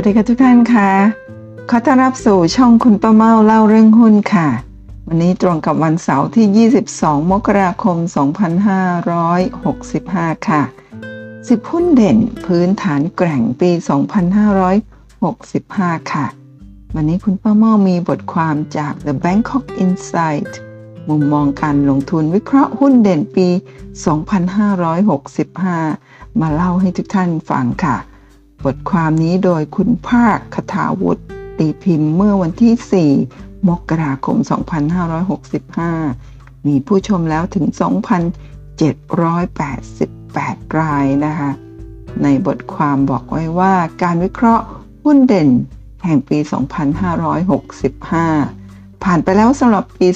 วัสดีค่ะทุกท่านค่ะ ขอต้อนรับสู่ช่องคุณป้าเมาเล่าเรื่องหุ้นค่ะ วันนี้ตรงกับวันเสาร์ที่ 22 มกราคม 2565 ค่ะ 10 หุ้นเด่นพื้นฐานแกร่งปี 2565 ค่ะ วันนี้คุณป้าเมามีบทความจาก The Bangkok Insight มุมมองการลงทุนวิเคราะห์หุ้นเด่นปี 2565 มาเล่าให้ทุกท่านฟังค่ะ บทความนี้โดยคุณภาคคทาวุฒิตีพิมพ์เมื่อวันที่ 4 มกราคม 2565 มีผู้ชมแล้วถึง 2,788 รายนะคะ ในบทความบอกไว้ว่าการวิเคราะห์หุ้นเด่นแห่งปี 2565 ผ่านไปแล้วสำหรับปี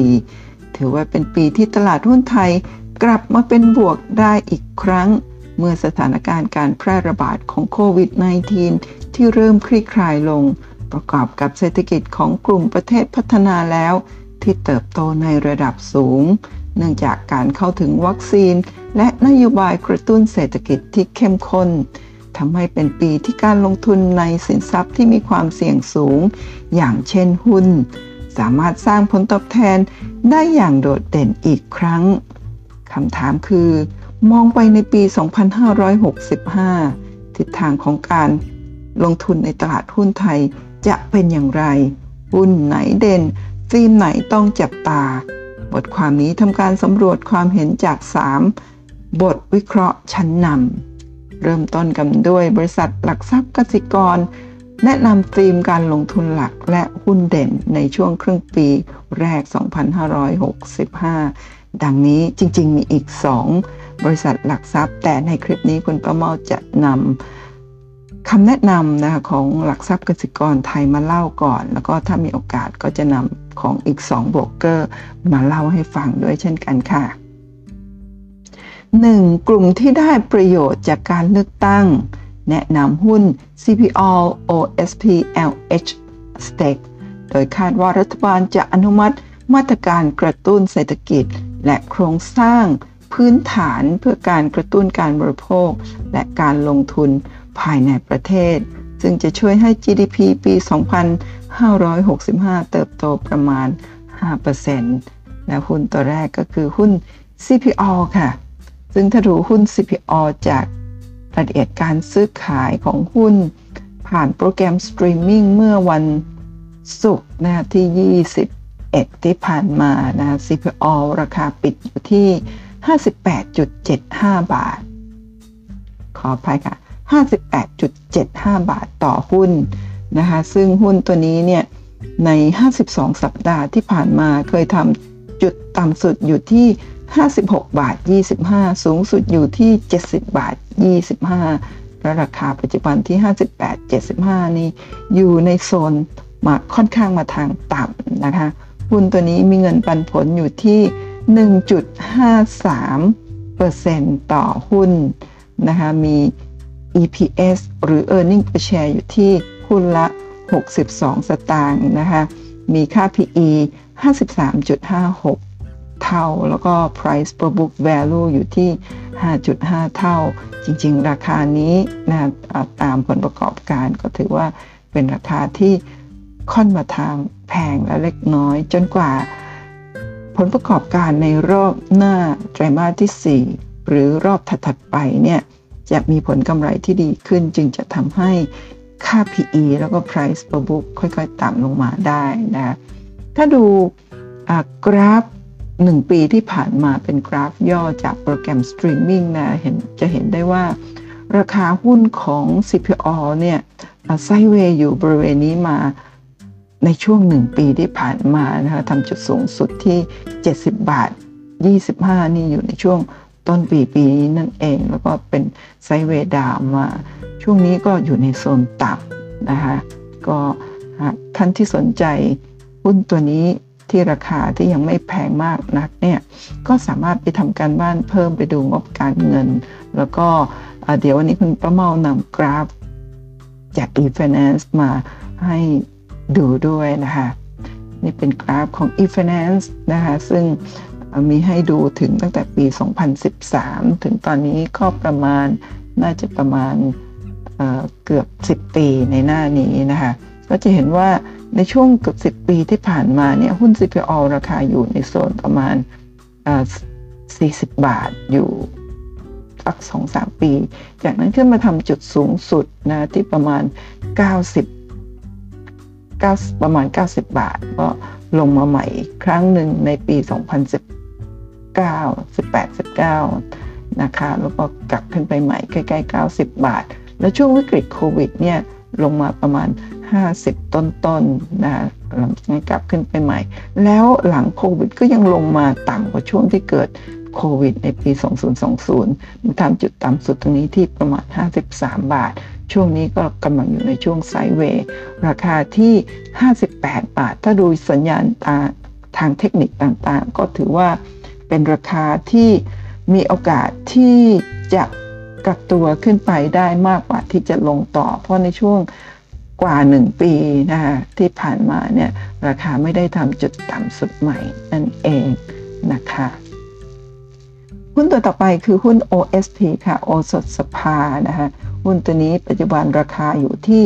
2564 ถือว่าเป็นปีที่ตลาดหุ้นไทยกลับมาเป็นบวกได้อีกครั้ง เมื่อสถานการณ์การแพร่ระบาดของโควิด -19 ที่เริ่มคลี่คลายลง ประกอบกับเศรษฐกิจของกลุ่มประเทศพัฒนาแล้ว ที่เติบโตในระดับสูง เนื่องจากการเข้าถึงวัคซีน และนโยบายกระตุ้นเศรษฐกิจที่เข้มข้นทำให้เป็นปีที่การลงทุนในสินทรัพย์ที่มีความเสี่ยงสูง อย่างเช่นหุ้น สามารถสร้างผลตอบแทนได้อย่างโดดเด่นอีกครั้งคำถามคือ มองไปในปี 2565 ทิศทางของการลงทุนในตลาดหุ้นไทยจะเป็นอย่างไร หุ้นไหนเด่นธีมไหนต้องจับตา บทความนี้ทำการสำรวจความเห็นจาก 3 บทวิเคราะห์ชั้นนำเริ่มต้นกันด้วยบริษัทหลักทรัพย์กสิกร แนะนำธีมการลงทุนหลักและหุ้นเด่นในช่วงครึ่งปีแรก 2565 ดังนี้จริง ๆ มีอีก 2 บริษัทหลักทรัพย์ แต่ในคลิปนี้คุณประเมาจะนำคำแนะนำนะคะของหลักทรัพย์กสิกรไทยมาเล่าก่อน แล้วก็ถ้ามีโอกาสก็จะนำของอีก2โบรกเกอร์มาเล่าให้ฟังด้วยเช่นกันค่ะ 1. กลุ่มที่ได้ประโยชน์จากการเลือกตั้ง แนะนำหุ้น CPO OSP LH Stake โดยคาดว่ารัฐบาลจะอนุมัติมาตรการกระตุ้นเศรษฐกิจ และโครงสร้าง พื้นฐานเพื่อการกระตุ้นการบริโภค และการลงทุนภายในประเทศ ซึ่งจะช่วยให้ GDP ปี 2565 เติบโตประมาณ 5%และหุ้นตัวแรกก็คือหุ้น CPO ค่ะ ซึ่งถ้าดูหุ้น CPO จากรายละเอียดการซื้อขายของหุ้น ผ่านโปรแกรมสตรีมมิ่งเมื่อวันศุกร์นะที่ 21 ที่ผ่านมานะ CPO ราคาปิดอยู่ที่ 58.75 บาท ขออภัยค่ะ 58.75 บาทต่อหุ้นนะคะ ซึ่งหุ้นตัวนี้เนี่ยใน 52 สัปดาห์ที่ผ่านมาเคยทำจุดต่ำสุดอยู่ที่ 56 บาท 25 สูงสุดอยู่ที่ 70 บาท 25 และราคาปัจจุบันที่ 58 75 นี้อยู่ในโซนมาค่อนข้างมาทางต่ำนะคะ หุ้นตัวนี้มีเงินปันผลอยู่ที่ 1.53%ต่อหุ้นนะคะมี EPS หรือ Earning per share อยู่ที่หุ้นละ 62 สตางค์นะคะมีค่า PE 53.56 เท่า แล้วก็ Price per book value อยู่ที่ 5.5 เท่า จริงๆ ราคานี้นะตามผลประกอบการก็ถือว่าเป็นราคาที่ค่อนมาทางแพงและเล็กน้อยจนกว่า ลประกอบการในรอบหน้าไตรมาสที่ 4 หรือรอบถัดๆไปเนี่ยจะมีผลกำไรที่ดีขึ้นจึงจะทำให้ค่า PE แล้วก็ Price per book ค่อยๆ ต่ำลงมาได้นะถ้าดูกราฟ 1 ปีที่ผ่านมาเป็นกราฟย่อจากโปรแกรมสตรีมมิ่งนะเห็นจะเห็นได้ว่า ราคาหุ้นของ CPO เนี่ยไซเวย์อยู่บริเวณนี้มา ในช่วง1ปีที่ผ่านมานะคะทำจุดสูงสุดที่ 70 บาท 25 นี่อยู่ในช่วงต้นปีปีนี้นั่นเอง แล้วก็เป็นไซเวดาวมา ช่วงนี้ก็อยู่ในโซนต่ำนะคะก็หากท่านที่สนใจหุ้นตัวนี้ที่ราคาที่ยังไม่แพงมากนักเนี่ยก็สามารถไปทำการบ้านเพิ่มไปดูงบการเงิน แล้วก็เดี๋ยววันนี้คุณประเมานำกราฟจาก e-finance มาให้ ดูด้วยนะคะนี่เป็นกราฟของ e-finance นะคะซึ่งมีให้ดูถึงตั้งแต่ปี 2013 ถึงตอนนี้ก็ประมาณน่าจะประมาณเกือบ 10 ปีในหน้านี้นะคะก็จะเห็นว่าในช่วงเกือบ 10 ปีที่ผ่านมาเนี่ยหุ้น CPO ราคาอยู่ในโซนประมาณ 40 บาทอยู่สักสองสามปี จากนั้นขึ้นมาทำจุดสูงสุดนะที่ประมาณ 90 9ประมาณ 90 บาท ก็ลงมาใหม่ครั้งหนึ่งในปี 2019 18 19 นะคะ แล้วก็กลับขึ้นไปใหม่ใกล้ ๆ 90 บาท แล้วช่วงวิกฤตโควิดเนี่ยลงมาประมาณ 50 ต้นๆนนะหลังจากนั้นกลับขึ้นไปใหม่ แล้วหลังโควิดก็ยังลงมาต่ำกว่าช่วงที่เกิดโควิดในปี 2020 มันทำจุดต่ำสุดตรงนี้ที่ประมาณ 53 บาท ช่วงนี้ก็กำลังอยู่ในช่วงไซด์เวย์ราคาที่ 58 บาท ถ้าดูสัญญาณตาทางเทคนิคต่างๆ ก็ถือว่าเป็นราคาที่มีโอกาสที่จะกักตัวขึ้นไปได้มากกว่าที่จะลงต่อ เพราะในช่วงกว่า 1 ปีนะคะที่ผ่านมาเนี่ยราคาไม่ได้ทำจุดต่ำสุดใหม่นั่นเองนะคะหุ้นตัวต่อไปคือหุ้น OSP ค่ะ โอสถสภานะคะ หุ้นตัวนี้ปัจจุบันราคาอยู่ที่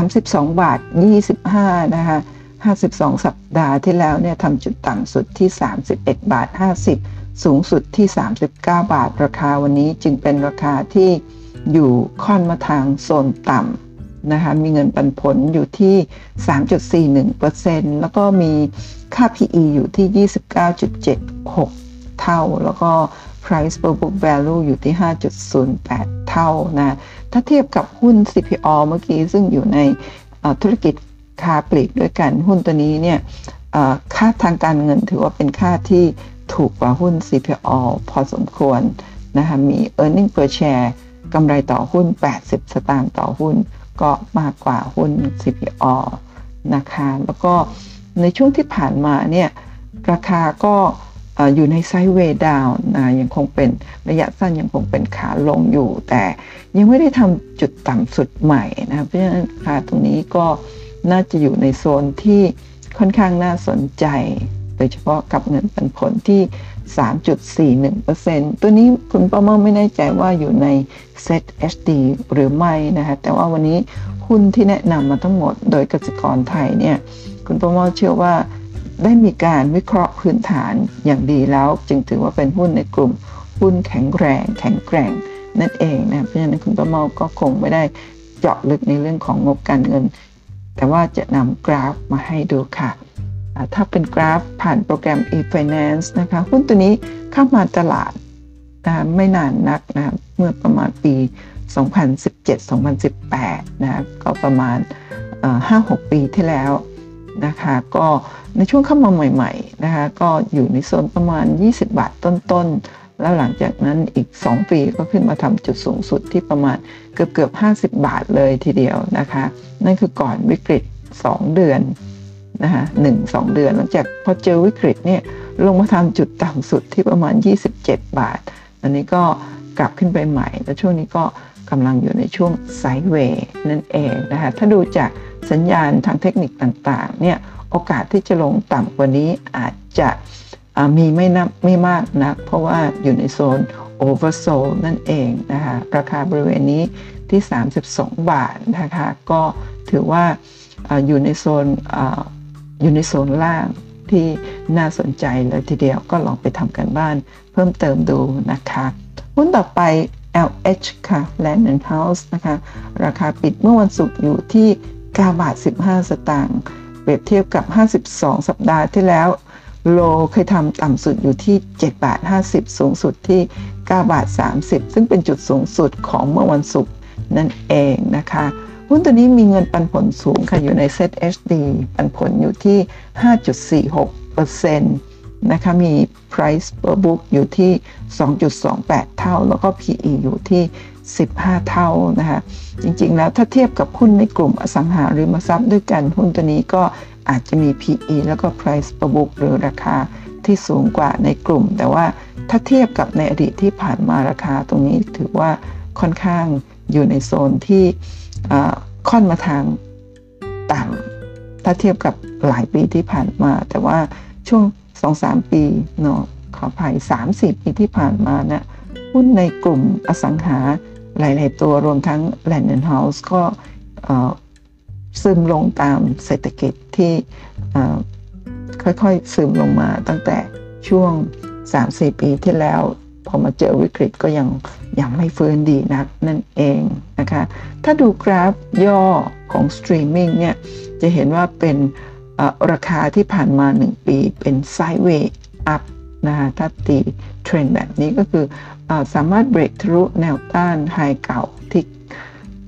32 บาท 25 นะคะ 52 สัปดาห์ที่แล้วเนี่ยทำจุดต่ำสุดที่ 31 บาท 50 สูงสุดที่ 39 บาท ราคาวันนี้จึงเป็นราคาที่อยู่ค่อนมาทางโซนต่ำนะคะ มีเงินปันผลอยู่ที่ 3.41%แล้วก็มีค่า PE อยู่ที่ 29.76 เท่า แล้วก็ price per book value อยู่ที่ 5.08 เท่านะ ถ้าเทียบกับหุ้น CPO เมื่อกี้ซึ่งอยู่ในธุรกิจค้าปลีกด้วยกันหุ้นตัวนี้เนี่ยค่าทางการเงินถือว่าเป็นค่าที่ถูกกว่าหุ้น CPO พอสมควรนะคะมี e a r n i n g per share กำไรต่อหุ้น 80 สตางค์ต่อหุ้น ก็มากกว่าหุ้น CPO นะคะแล้วก็ในช่วงที่ผ่านมาเนี่ยราคาก็ อยู่ในไซด์เวย์ดาวนะยังคงเป็นระยะสั้นยังคงเป็นขาลงอยู่ แต่ยังไม่ได้ทำจุดต่ำสุดใหม่นะเพราะฉะนั้นราตรงนี้ก็น่าจะอยู่ในโซนที่ค่อนข้างน่าสนใจ โดยเฉพาะกับเงินปันผลที่ 3.41%ตัวนี้คุณป้าเมอไม่แน่ใจว่าอยู่ใน Set HD หรือไม่นะคะแต่ว่าวันนี้หุ้นที่แนะนำมาทั้งหมดโดยกสิกรไทยเนี่ยคุณป้าเมอเชื่อว่า ได้มีการวิเคราะห์พื้นฐานอย่างดีแล้ว จึงถือว่าเป็นหุ้นในกลุ่มหุ้นแข็งแรงแข็งแกร่งนั่นเองนะเพราะฉะนั้นคุณประเมาก็คงไม่ได้เจาะลึกในเรื่องของงบการเงิน แต่ว่าจะนำกราฟมาให้ดูค่ะ ถ้าเป็นกราฟผ่านโปรแกรม e-finance นะคะหุ้นตัวนี้เข้ามาตลาดนะไม่นานนักนะเมื่อประมาณปี 2017-2018นะก็ประมาณ 5-6 ปีที่แล้ว นะคะก็ในช่วงเข้ามาใหม่ๆนะคะก็อยู่ในโซนประมาณ 20 บาทต้นๆ แล้วหลังจากนั้นอีก 2 ปีก็ขึ้นมาทำจุดสูงสุดที่ประมาณเกือบเกือบ 50 บาทเลยทีเดียวนะคะนั่นคือก่อนวิกฤต 2 เดือนนะคะหนึ่งสองเดือนหลังจากพอเจอวิกฤตเนี่ยลงมาทำจุดต่ำสุดที่ประมาณ 27 บาท อันนี้ก็กลับขึ้นไปใหม่ แล้วช่วงนี้ก็ กำลังอยู่ในช่วงไซด์เวย์นั่นเองนะคะถ้าดูจากสัญญาณทางเทคนิคต่างๆเนี่ยโอกาสที่จะลงต่ำกว่านี้อาจจะมีไม่นับไม่มากนัก เพราะว่าอยู่ในโซนโอเวอร์โซลนั่นเองนะคะราคาบริเวณนี้ที่ 32 บาทนะคะก็ถือว่าอยู่ในโซนอยู่ในโซนล่างที่น่าสนใจเลยทีเดียวก็ลองไปทำกันบ้านเพิ่มเติมดูนะคะหุ้นต่อไป LH ค่ะ Land and House นะคะ ราคาปิดเมื่อวันศุกร์อยู่ที่ 9 บาท 15 สตางค์เปรียบเทียบกับ 52 สัปดาห์ที่แล้ว โลเคยทำต่ำสุดอยู่ที่ 7 บาท 50 สูงสุดที่ 9 บาท 30 ซึ่งเป็นจุดสูงสุดของเมื่อวันศุกร์นั่นเองนะคะหุ้นตัวนี้มีเงินปันผลสูงค่ะ อยู่ในเซ็ต HD ปันผลอยู่ที่ 5.46%น นะคะมี price per book อยู่ที่ 2.28 เท่า แล้วก็ PE อยู่ที่ 15 เท่านะคะจริงๆแล้วถ้าเทียบกับหุ้นในกลุ่มอสังหาริมทรัพย์ด้วยกันหุ้นตัวนี้ก็อาจจะมี PE แล้วก็ price per book หรือราคาที่สูงกว่าในกลุ่ม แต่ว่าถ้าเทียบกับในอดีตที่ผ่านมาราคาตรงนี้ถือว่าค่อนข้างอยู่ในโซนที่ค่อนมาทางต่ำถ้าเทียบกับหลายปีที่ผ่านมา แต่ว่าช่วง 2-3ปีเนาะขออภัย3-4ปีที่ผ่านมานะี่ยหุ้นในกลุ่มอสังหาหลาย ๆ ตัวรวมทั้ง Land and House ก็ซึมลงตามเศรษฐกิจที่ค่อย ๆ ซึมลงมาตั้งแต่ช่วง 3-4 ปีที่แล้ว พอมาเจอวิกฤตก็ยังยังไม่ฟื้นดีนักนั่นเองนะคะ ถ้าดูกราฟย่อของสตรีมมิ่งเนี่ยจะเห็นว่าเป็น ราคาที่ผ่านมา 1 ปีเป็น sideway up นะคะถ้าตีเทรนแบบนี้ก็คือสามารถเบรกทะลุแนวต้าน highเก่าที่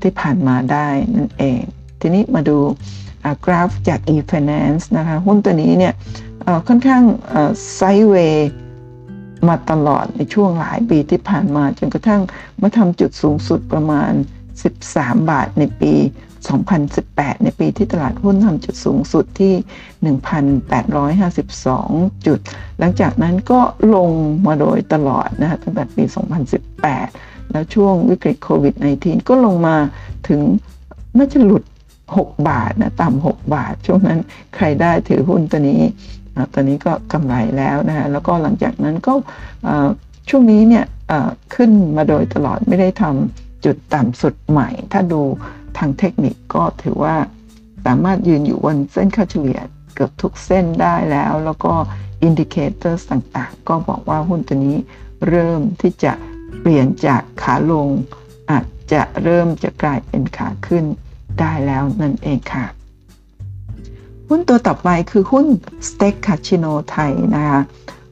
ที่ผ่านมาได้นั่นเอง ทีนี้มาดูกราฟจาก e-finance นะคะ หุ้นตัวนี้เนี่ยค่อนข้างไซด์เวย์มาตลอดในช่วงหลายปีที่ผ่านมาจนกระทั่งมาทำจุดสูงสุดประมาณ 13 บาทในปี 2018 ในปีที่ตลาดหุ้นทำจุดสูงสุดที่ 1,852 จุด หลังจากนั้นก็ลงมาโดยตลอดนะคะตั้งแต่ปี 2018 แล้วช่วงวิกฤตโควิด -19 ก็ลงมาถึงน่าจะหลุด 6 บาทนะต่ำ6 บาท ช่วงนั้นใครได้ถือหุ้นตัวนี้ตอนนี้ก็กำไรแล้วนะคะแล้วก็หลังจากนั้นก็ช่วงนี้เนี่ยขึ้นมาโดยตลอดไม่ได้ทำจุดต่ำสุดใหม่ ถ้าดู ทางเทคนิคก็ถือว่าสามารถยืนอยู่บนเส้นค่าเฉลี่ยเกือบทุกเส้นได้แล้ว แล้วก็ indicator ต่างๆ ก็บอกว่าหุ้นตัวนี้เริ่มที่จะเปลี่ยนจากขาลง อาจจะเริ่มจะกลายเป็นขาขึ้นได้แล้วนั่นเองค่ะ หุ้นตัวต่อไปคือหุ้น STEC ค่ะ ซิโนไทยนะคะ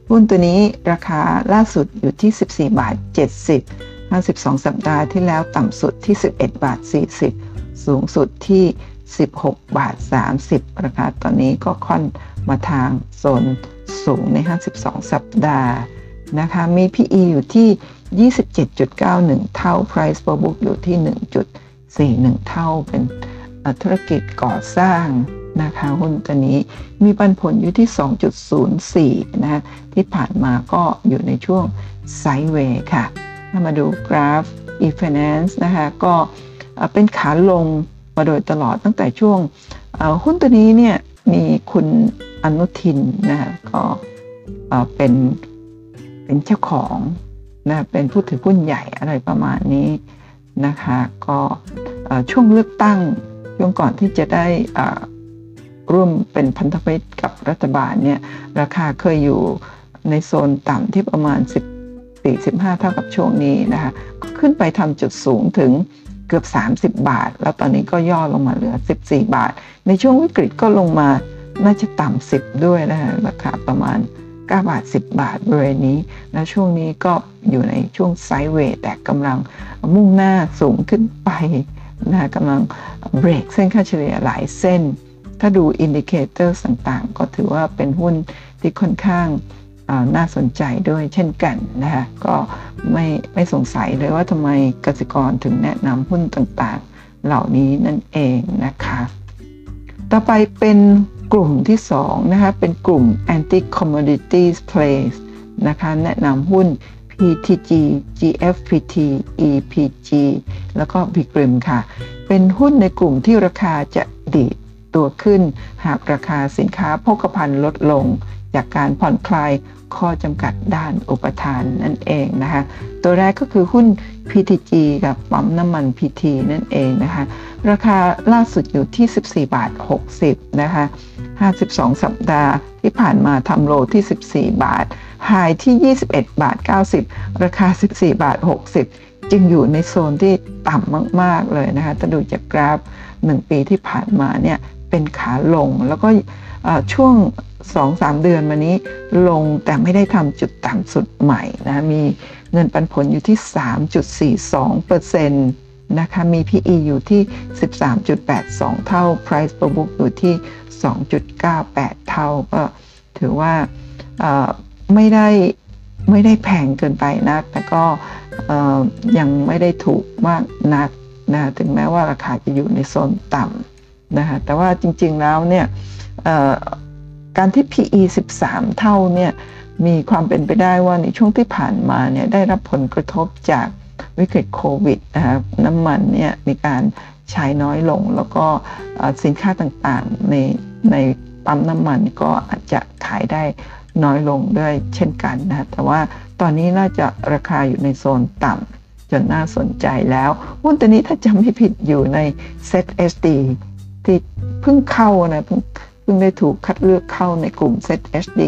หุ้นตัวนี้ราคาล่าสุดอยู่ที่ 14 บาท 70 52 สัปดาห์ที่แล้วต่ำสุดที่ 11 บาท 40 สูงสุดที่ 16 บาท 30 ราคาตอนนี้ก็ค่อนมาทางโซนสูงใน 52 สัปดาห์นะคะมี PE อยู่ที่ 27.91 เท่า Price per book อยู่ที่ 1.41 เท่าเป็นธุรกิจก่อสร้างนะคะหุ้นตัวนี้มีปันผลอยู่ที่ 2.04 นะที่ผ่านมาก็อยู่ในช่วงไซด์เวย์ค่ะามาดูกราฟ e-finance นะคะก็เป็นขาลงมาโดยตลอดตั้งแต่ช่วงหุ้นตัวนี้เนี่ยมีคุณอนุทินนะก็เป็นเป็นเจ้าของนะเป็นผู้ถือหุ้นใหญ่อะไรประมาณนี้นะคะก็ช่วงเลือกตั้งช่วงก่อนที่จะได้ร่วมเป็นพันธมิตรกับรัฐบาลเนี่ยราคาเคยอยู่ในโซนต่ำที่ประมาณ 10 45 เท่ากับช่วงนี้นะคะก็ขึ้นไปทำจุดสูงถึงเกือบ 30 บาท แล้วตอนนี้ก็ย่อลงมาเหลือ 14 บาท ในช่วงวิกฤตก็ลงมาน่าจะต่ำ10 ด้วยนะคะราคาประมาณ 9 บาท 10 บาทบริเวณนี้ แล้วช่วงนี้ก็อยู่ในช่วงไซด์เวย์แต่กำลังมุ่งหน้าสูงขึ้นไปนะกำลังเบรกเส้นค่าเฉลี่ยหลายเส้น ถ้าดู indicator ต่างๆ ก็ถือว่าเป็นหุ้นที่ค่อนข้าง น่าสนใจด้วยเช่นกันนะคะก็ไม่ไม่สงสัยเลยว่าทำไมกสิกรถึงแนะนำหุ้นต่างๆ เหล่านี้นั่นเองนะคะ ต่อไปเป็นกลุ่มที่2นะคะเป็นกลุ่ม anti commodities plays นะคะแนะนำหุ้น PTG GFPT EPG แล้วก็ b i g r i m ค่ะ เป็นหุ้นในกลุ่มที่ราคาจะดีดตัวขึ้น หากราคาสินค้าโภคภัณฑ์ลดลง จากการผ่อนคลายข้อจำกัดด้านอุปทานนั่นเองนะคะ ตัวแรกก็คือหุ้น PTG กับปั๊มน้ำมัน PT นั่นเองนะคะ ราคาล่าสุดอยู่ที่ 14 บาท 60 นะคะ 52 สัปดาห์ที่ผ่านมาทำโลที่ 14 บาทหายที่ 21 บาท 90 ราคา 14 บาท 60 จึงอยู่ในโซนที่ต่ำมาก ๆ เลยนะคะถ้าดูจากกราฟ 1 ปีที่ผ่านมาเนี่ย เป็นขาลง แล้วก็ช่วง 2-3 เดือนมานี้ลงแต่ไม่ได้ทำจุดต่ำสุดใหม่นะมีเงินปันผลอยู่ที่ 3.42%นะคะมี PE อยู่ที่ 13.82 เท่า Price per book อยู่ที่ 2.98 เท่าก็ถือว่าไม่ได้ไม่ได้แพงเกินไปนัก แต่ก็ยังไม่ได้ถูกมากนักนะถึงแม้ว่าราคาจะอยู่ในโซนต่ำ นะคะแต่ว่าจริงๆแล้วเนี่ยการที่ PE 13 เท่าเนี่ยมีความเป็นไปได้ว่าในช่วงที่ผ่านมาเนี่ยได้รับผลกระทบจากวิกฤตโควิดนะคะน้ำมันเนี่ยมีการใช้น้อยลง แล้วก็สินค้าต่างๆในในปั๊มน้ำมันก็อาจจะขายได้น้อยลงด้วยเช่นกันนะแต่ว่าตอนนี้น่าจะราคาอยู่ในโซนต่ำจนน่าสนใจแล้ว หุ้นตัวนี้ถ้าจำไม่ผิดอยู่ใน Set SD ที่เพิ่งเข้านะเพิ่งเพิ่งได้ถูกคัดเลือกเข้าในกลุ่ม Set HD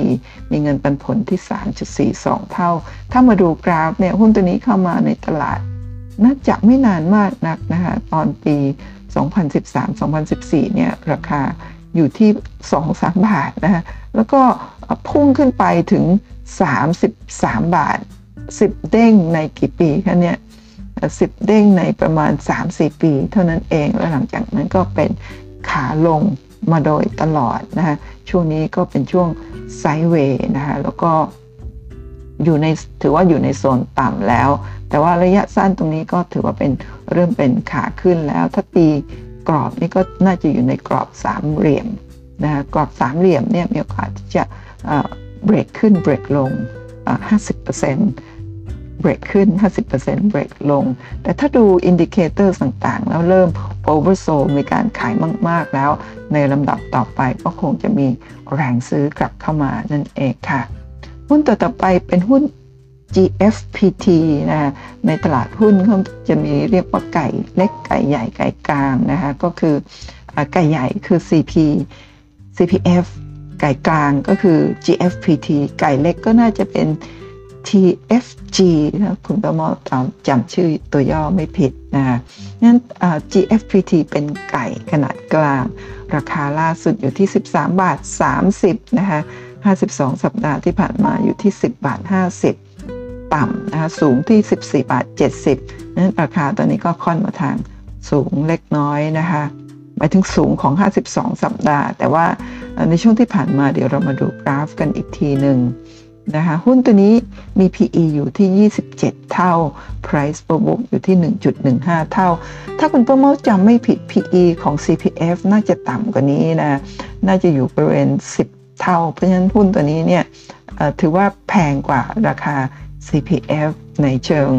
มีเงินปันผลที่ 3.42 เท่า ถ้ามาดูกราฟเนี่ยหุ้นตัวนี้เข้ามาในตลาด น่าจะไม่นานมากนักนะคะตอนปี 2013-2014 เนี่ยราคาอยู่ที่ 2-3 บาทนะฮะแล้วก็พุ่งขึ้นไปถึง 33 บาท 10 เด้งในกี่ปีคะเนี่ยสิบเด้งในประมาณ 3-4 ปี เท่านั้นเอง แล้วหลังจากนั้นก็เป็น ขาลงมาโดยตลอดนะคะช่วงนี้ก็เป็นช่วงไซด์เวย์นะคะแล้วก็อยู่ในถือว่าอยู่ในโซนต่ำแล้ว แต่ว่าระยะสั้นตรงนี้ก็ถือว่าเป็นเริ่มเป็นขาขึ้นแล้ว ถ้าตีกรอบนี่ก็น่าจะอยู่ในกรอบสามเหลี่ยมนะกรอบสามเหลี่ยมเนี่ยมีโอกาสที่จะเบรกขึ้นเบรกลง 50% เบรกขึ้น 50%เบรกลง แต่ถ้าดู indicator ต่างๆ แล้วเริ่ม oversold มีการขายมาก ๆ แล้ว ในลำดับต่อไปก็คงจะมีแรงซื้อกลับเข้ามานั่นเองค่ะ หุ้นตัวต่อไปเป็นหุ้น GFPT นะในตลาดหุ้นเขาจะมีเรียกว่าไก่เล็กไก่ใหญ่ไก่กลางนะคะก็คือไก่ใหญ่คือ CP CPF ไก่กลางก็คือ GFPT ไก่เล็กก็น่าจะเป็น TFG นะคุณประมอจำชื่อตัวย่อไม่ผิดนะคะงั้น GFPT เป็นไก่ขนาดกลาง ราคาล่าสุดอยู่ที่ 13 บาท 30 นะคะ 52 สัปดาห์ที่ผ่านมาอยู่ที่ 10 บาท 50 ต่ำนะคะสูงที่ 14 บาท 70นั้นราคาตอนนี้ก็ค่อนมาทางสูงเล็กน้อยนะคะหมายถึงสูงของ 52 สัปดาห์ แต่ว่าในช่วงที่ผ่านมาเดี๋ยวเรามาดูกราฟกันอีกทีหนึ่ง นะคะหุ้นตัวนี้มี PE อยู่ที่ 27 เท่า Price per book อยู่ที่ 1.15 เท่า ถ้าคุณประเมาจำไม่ผิด PE ของ CPF น่าจะต่ำกว่านี้นะ น่าจะอยู่บริเวณ 10 เท่า เพราะฉะนั้นหุ้นตัวนี้เนี่ยถือว่าแพงกว่าราคา CPF ในเชิง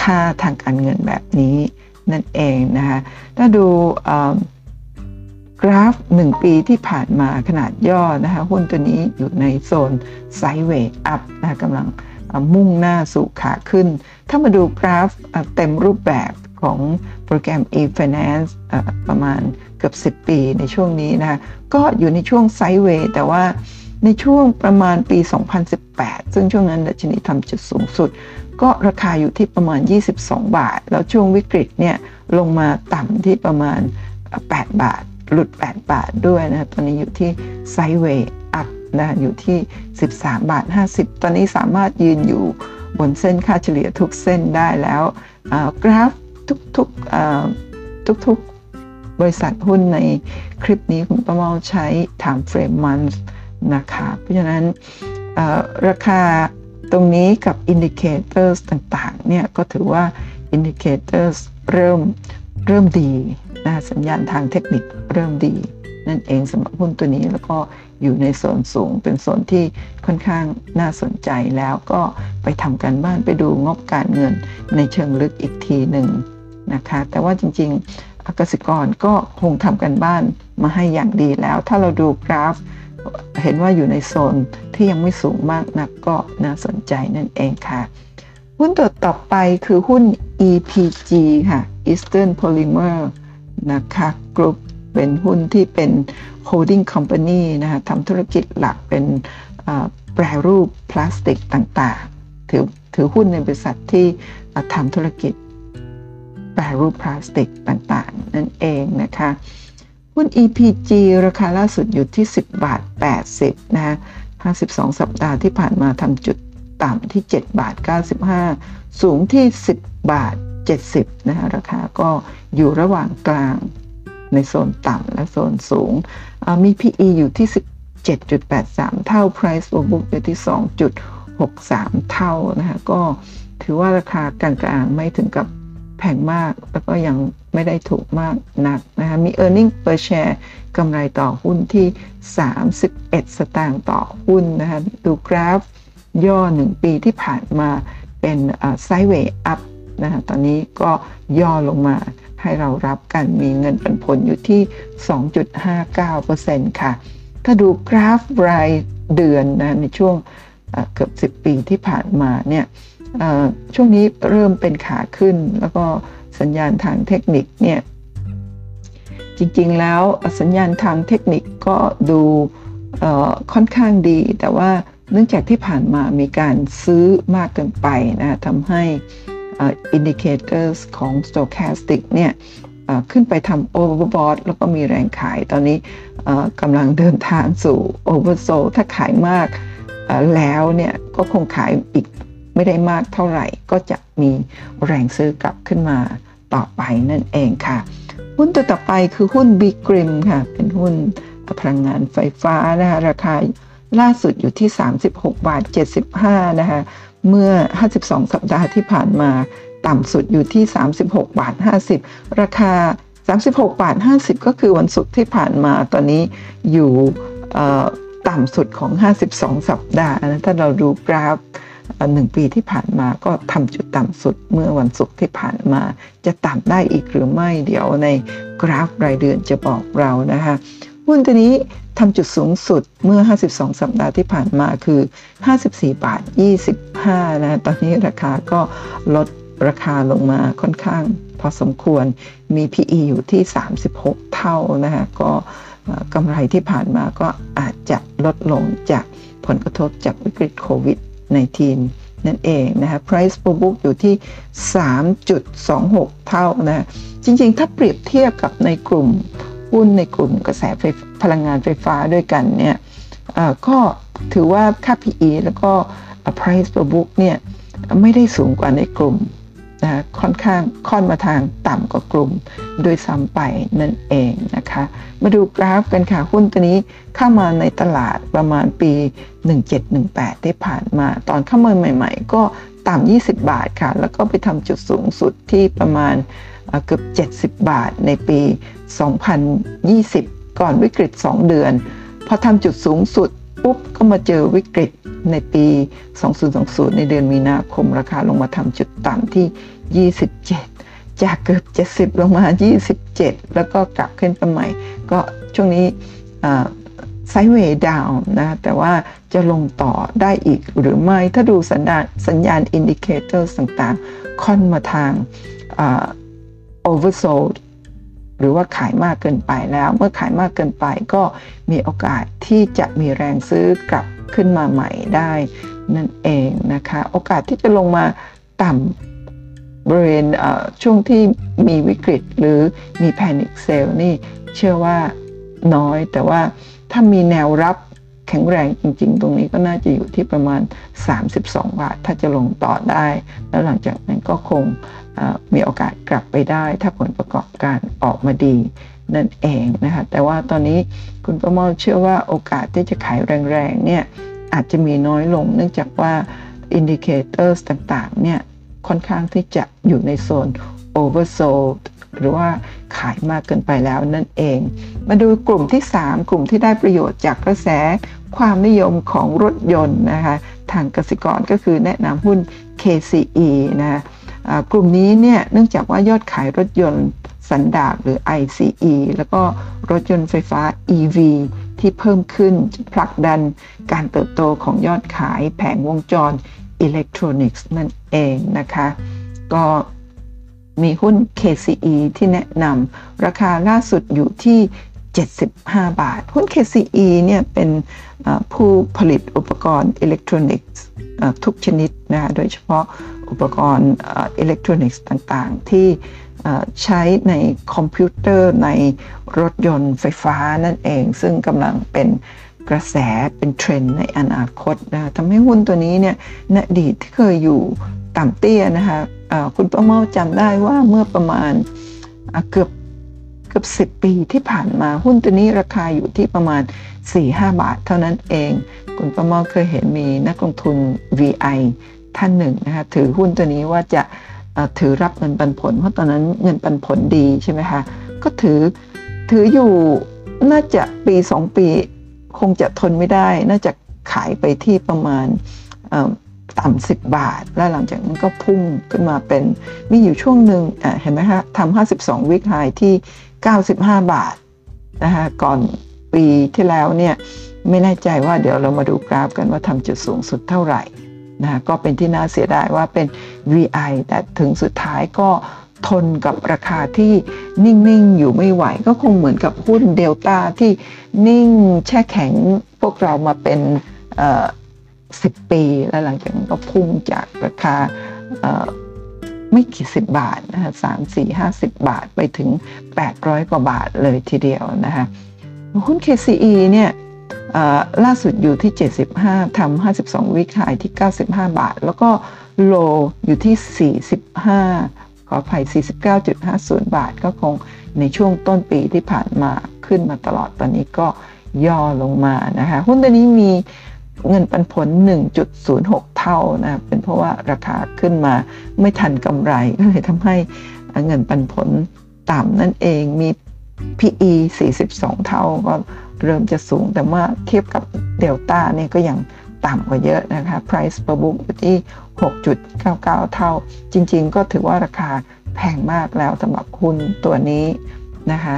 ค่าทางการเงินแบบนี้นั่นเองนะคะถ้าดู กราฟ 1 ปีที่ผ่านมาขนาดย่อนะคะหุ้นตัวนี้อยู่ในโซนsideway up นะกำลังมุ่งหน้าสู่ขาขึ้น ถ้ามาดูกราฟเต็มรูปแบบของโปรแกรม e-finance ประมาณเกือบ 10 ปีในช่วงนี้นะก็อยู่ในช่วง sideway แต่ว่าในช่วงประมาณปี 2018 ซึ่งช่วงนั้นดัชนีทำจุดสูงสุด ก็ราคาอยู่ที่ประมาณ 22 บาท แล้วช่วงวิกฤตเนี่ยลงมาต่ำที่ประมาณ 8 บาท หลุด 8 บาทด้วยนะตอนนี้อยู่ที่ไซเวย์อัพนะอยู่ที่ 13 บาท 50 ตอนนี้สามารถยืนอยู่บนเส้นค่าเฉลี่ยทุกเส้นได้แล้วกราฟทุกๆทุกๆบริษัทหุ้นในคลิปนี้คุณประมาใช้ time frame month นะคะเพราะฉะนั้นราคาตรงนี้กับ indicators ต่างๆเนี่ยก็ถือว่า indicators เริ่ม เริ่มดีนะสัญญาณทางเทคนิคเริ่มดี นั่นเองสำหรับหุ้นตัวนี้แล้วก็อยู่ในโซนสูงเป็นโซนที่ค่อนข้างน่าสนใจแล้วก็ไปทำการบ้านไปดูงบการเงินในเชิงลึกอีกทีหนึ่งนะคะ แต่ว่าจริงๆเกษตรกรก็คงทำกันบ้านมาให้อย่างดีแล้ว ถ้าเราดูกราฟเห็นว่าอยู่ในโซนที่ยังไม่สูงมากนักก็น่าสนใจนั่นเองค่ะ หุ้นตัวต่อไปคือหุ้น EPG ค่ะ Eastern Polymer นะคะกรุ๊ปเป็นหุ้นที่เป็น holding company นะคะทำธุรกิจหลักเป็นแปรรูปพลาสติกต่างๆ ถือถือหุ้นในบริษัทที่ทำธุรกิจแปรรูปพลาสติกต่างๆ นั่นเองนะคะ หุ้น EPG ราคาล่าสุดอยู่ที่ 10 บาท 80 นะคะ52 สัปดาห์ที่ผ่านมาทำจุด ต่ำที่ 7 บาท 95 สูงที่ 10 บาท 70นะคะราคาก็อยู่ระหว่างกลางในโซนต่ำและโซนสูง มี PE อยู่ที่ 17.83 เท่า Price to book อยู่ที่ 2.63 เท่านะคะก็ถือว่าราคากลางๆไม่ถึงกับแพงมาก แล้วก็ยังไม่ได้ถูกมากนักนะคะมี e a r n i n g per share กำไรต่อหุ้นที่ 31 สตางค์ต่อหุ้นนะคะดูกราฟ ย่อ 1 ปีที่ผ่านมาเป็นไซด์เวย์อัพนะคะตอนนี้ก็ย่อลงมาให้เรารับกันมีเงินปันผลอยู่ที่ 2.59%ค่ะ ถ้าดูกราฟรายเดือนนะในช่วงเกือบ 10 ปีที่ผ่านมาเนี่ยช่วงนี้เริ่มเป็นขาขึ้น แล้วก็สัญญาณทางเทคนิคเนี่ยจริงๆแล้วสัญญาณทางเทคนิคก็ดูค่อนข้างดี แต่ว่า เนื่องจากที่ผ่านมามีการซื้อมากเกินไปนะทำให้ indicators ของ stochastic เนี่ยขึ้นไปทำ overbought แล้วก็มีแรงขายตอนนี้กำลังเดินทางสู่ oversold ถ้าขายมากแล้วเนี่ยก็คงขายอีกไม่ได้มากเท่าไหร่ ก็จะมีแรงซื้อกลับขึ้นมาต่อไปนั่นเองค่ะ หุ้นตัวต่อไปคือหุ้น b กริมค่ะ เป็นหุ้นพลังงานไฟฟ้านะคะราคา ล่าสุดอยู่ที่ 36 บาท 75 นะคะ เมื่อ 52 สัปดาห์ที่ผ่านมา ต่ำสุดอยู่ที่ 36 บาท 50 ราคา 36 บาท 50 ก็คือวันศุกร์ที่ผ่านมาตอนนี้อยู่ต่ำสุดของ 52 สัปดาห์นะถ้าเราดูกราฟหนึ่งปีที่ผ่านมาก็ทำจุดต่ำสุดเมื่อวันศุกร์ที่ผ่านมา จะต่ำได้อีกหรือไม่เดี๋ยวในกราฟรายเดือนจะบอกเรานะคะ หุ้นตัวนี้ทำจุดสูงสุดเมื่อ 52 สัปดาห์ที่ผ่านมาคือ 54 บาท 25 นะ ตอนนี้ราคาก็ลดราคาลงมาค่อนข้างพอสมควร มี PE อยู่ที่ 36 เท่านะคะก็กำไรที่ผ่านมาก็อาจจะลดลงจากผลกระทบจากวิกฤตโควิด -19 นั่นเองนะคะ price per book อยู่ที่ 3.26 เท่านะ จริงๆ ถ้าเปรียบเทียบกับในกลุ่ม หุ้นในกลุ่มกระแสไฟพลังงานไฟฟ้าด้วยกันเนี่ยก็ถือว่าค่า PE แล้วก็ price per book เนี่ยไม่ได้สูงกว่าในกลุ่มนะค่อนข้างค่อนมาทางต่ำกว่ากลุ่มโดยซ้ำไปนั่นเองนะคะ มาดูกราฟกันค่ะ หุ้นตัวนี้เข้ามาในตลาดประมาณปี 1718ที่ผ่านมา ตอนเข้ามาใหม่ ๆ ก็ต่ำ20 บาทค่ะ แล้วก็ไปทำจุดสูงสุดที่ประมาณเกือบ 70 บาทในปี 2020 ก่อนวิกฤต 2 เดือน พอทำจุดสูงสุดปุ๊บก็มาเจอวิกฤตในปี 2020 ในเดือนมีนาคมราคาลงมาทำจุดต่ำที่ 27 จากเกือบ 70 ลงมา 27 แล้วก็กลับขึ้นไปใหม่ ก็ช่วงนี้ sideway down นะแต่ว่าจะลงต่อได้อีกหรือไม่ถ้าดูสัญญาณสัญญาณ indicator ต่างๆ ค่อนมาทาง oversold หรือว่าขายมากเกินไปแล้ว เมื่อขายมากเกินไปก็มีโอกาสที่จะมีแรงซื้อกลับขึ้นมาใหม่ได้ นั่นเองนะคะ โอกาสที่จะลงมาต่ำบริเวณช่วงที่มีวิกฤตหรือมีแพนิคเซลนี่เชื่อว่าน้อย แต่ว่าถ้ามีแนวรับแข็งแรงจริงๆ ตรงนี้ก็น่าจะอยู่ที่ประมาณ 32 บาท ถ้าจะลงต่อได้ แล้วหลังจากนั้นก็คง มีโอกาสกลับไปได้ ถ้าผลประกอบการออกมาดีนั่นเองนะคะแต่ว่าตอนนี้คุณป้าเมาเชื่อว่าโอกาสที่จะขายแรงๆเนี่ยอาจจะมีน้อยลง เนื่องจากว่า indicator ต่างๆเนี่ยค่อนข้างที่จะอยู่ในโซน oversold หรือว่าขายมากเกินไปแล้วนั่นเอง มาดูกลุ่มที่ 3 กลุ่มที่ได้ประโยชน์จากกระแสความนิยมของรถยนต์นะคะทางกสิกรก็คือแนะนำหุ้น KCE นะ กลุ่มนี้เนี่ยเนื่องจากว่ายอดขายรถยนต์สันดาปหรือ ICE แล้วก็รถยนต์ไฟฟ้า EV ที่เพิ่มขึ้นผลักดันการเติบโตของยอดขายแผงวงจรอิเล็กทรอนิกส์นั่นเองนะคะ ก็มีหุ้น KCE ที่แนะนำราคาล่าสุดอยู่ที่ 75 บาท หุ้น KCE เนี่ยเป็นผู้ผลิตอุปกรณ์อิเล็กทรอนิกส์ทุกชนิดนะโดยเฉพาะ อุปกรณ์อิเล็กทรอนิกส์ต่างๆ ที่ใช้ในคอมพิวเตอร์ในรถยนต์ไฟฟ้านั่นเอง ซึ่งกำลังเป็นกระแสเป็นเทรนด์ในอนาคตนะทำให้หุ้นตัวนี้เนี่ยในอดีตที่เคยอยู่ต่ำเตี้ยนะคะคุณป้าเมาจำได้ว่าเมื่อประมาณเกือบเกือบสิบปีที่ผ่านมาหุ้นตัวนี้ราคาอยู่ที่ประมาณ 4-5 บาทเท่านั้นเอง คุณป้าเมาเคยเห็นมีนักลงทุน VI ท่านหนึ่งนะคะถือหุ้นตัวนี้ว่าจะถือรับเงินปันผล เพราะตอนนั้นเงินปันผลดีใช่ไหมคะก็ถือถืออยู่น่าจะปีสองปีคงจะทนไม่ได้ น่าจะขายไปที่ประมาณต่ำสิบบาท แล้วหลังจากนั้นก็พุ่งขึ้นมาเป็นมีอยู่ช่วงหนึ่งเห็นไหมคะทำห้าสิบสองวิกไฮที่เก้าสิบห้าบาทนะคะก่อนปีที่แล้วเนี่ยไม่แน่ใจว่าเดี๋ยวเรามาดูกราฟกันว่าทำจุดสูงสุดเท่าไหร่ นะก็เป็นที่น่าเสียดายว่าเป็น VI แต่ถึงสุดท้ายก็ทนกับราคาที่นิ่ง ๆ อยู่ไม่ไหว ก็คงเหมือนกับหุ้นเดลต้าที่นิ่งแช่แข็งพวกเรามาเป็นสิบปี แล้วหลังจากนั้นก็พุ่งจากราคาไม่กี่สิบบาทนะคะสามสี่ห้าสิบบาทไปถึง 800 กว่าบาทเลยทีเดียวนะคะหุ้น KCE เนี่ย ล่าสุดอยู่ที่ 75ทำ52 วิขายที่ 95 บาท แล้วก็โลอยู่ที่ 45 ขออภัย 49.50 บาท ก็คงในช่วงต้นปีที่ผ่านมาขึ้นมาตลอดตอนนี้ก็ย่อลงมานะคะหุ้นตัวนี้มีเงินปันผล 1.06 เท่านะเป็นเพราะว่าราคาขึ้นมาไม่ทันกำไรก็เลยทำให้เงินปันผลต่ำนั่นเองมี PE 42 เท่าก็ เริ่มจะสูงแต่เมื่อเทียบกับเดลต้าเนี่ยก็ยังต่ำกว่าเยอะนะคะ Price per book อยู่ที่ 6.99 เท่า จริงๆ ก็ถือว่าราคาแพงมากแล้วสำหรับหุ้นตัวนี้นะคะ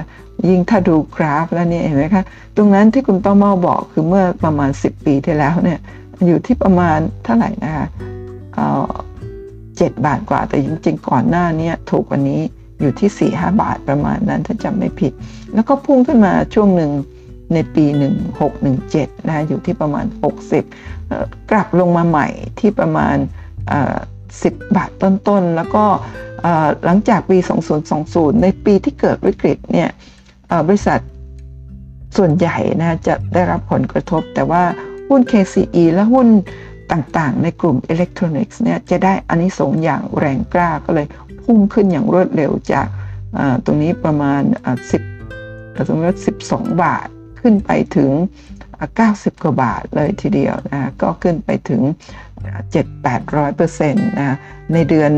ยิ่งถ้าดูกราฟแล้วเนี่ยเห็นไหมคะ ตรงนั้นที่คุณต้อมเมาบอกคือเมื่อประมาณ 10 ปีที่แล้วเนี่ย อยู่ที่ประมาณเท่าไหร่นะคะเจ็ดบาทกว่าแต่จริงๆ ก่อนหน้านี้ถูกกว่านี้อยู่ที่4ี่ห้าบาทประมาณนั้นถ้าจำไม่ผิด แล้วก็พุ่งขึ้นมาช่วงหนึ่ง ในปี 1617นะคะอยู่ที่ประมาณ 60 กลับลงมาใหม่ที่ประมาณ 10 บาทต้นๆ แล้วก็หลังจากปี 2020 ในปีที่เกิดวิกฤตเนี่ยบริษัทส่วนใหญ่นะจะได้รับผลกระทบ แต่ว่าหุ้น KCE และหุ้นต่างๆ ในกลุ่มอิเล็กทรอนิกส์เนี่ยจะได้อันนี้สงอย่างแรงกล้าก็เลยพุ่งขึ้นอย่างรวดเร็วจากตรงนี้ประมาณ 10สมมติ12 บาท ขึ้นไปถึง 90 กว่าบาทเลยทีเดียวนะก็ขึ้นไปถึง 7-800เปอร์เซ็นต์นะในเดือน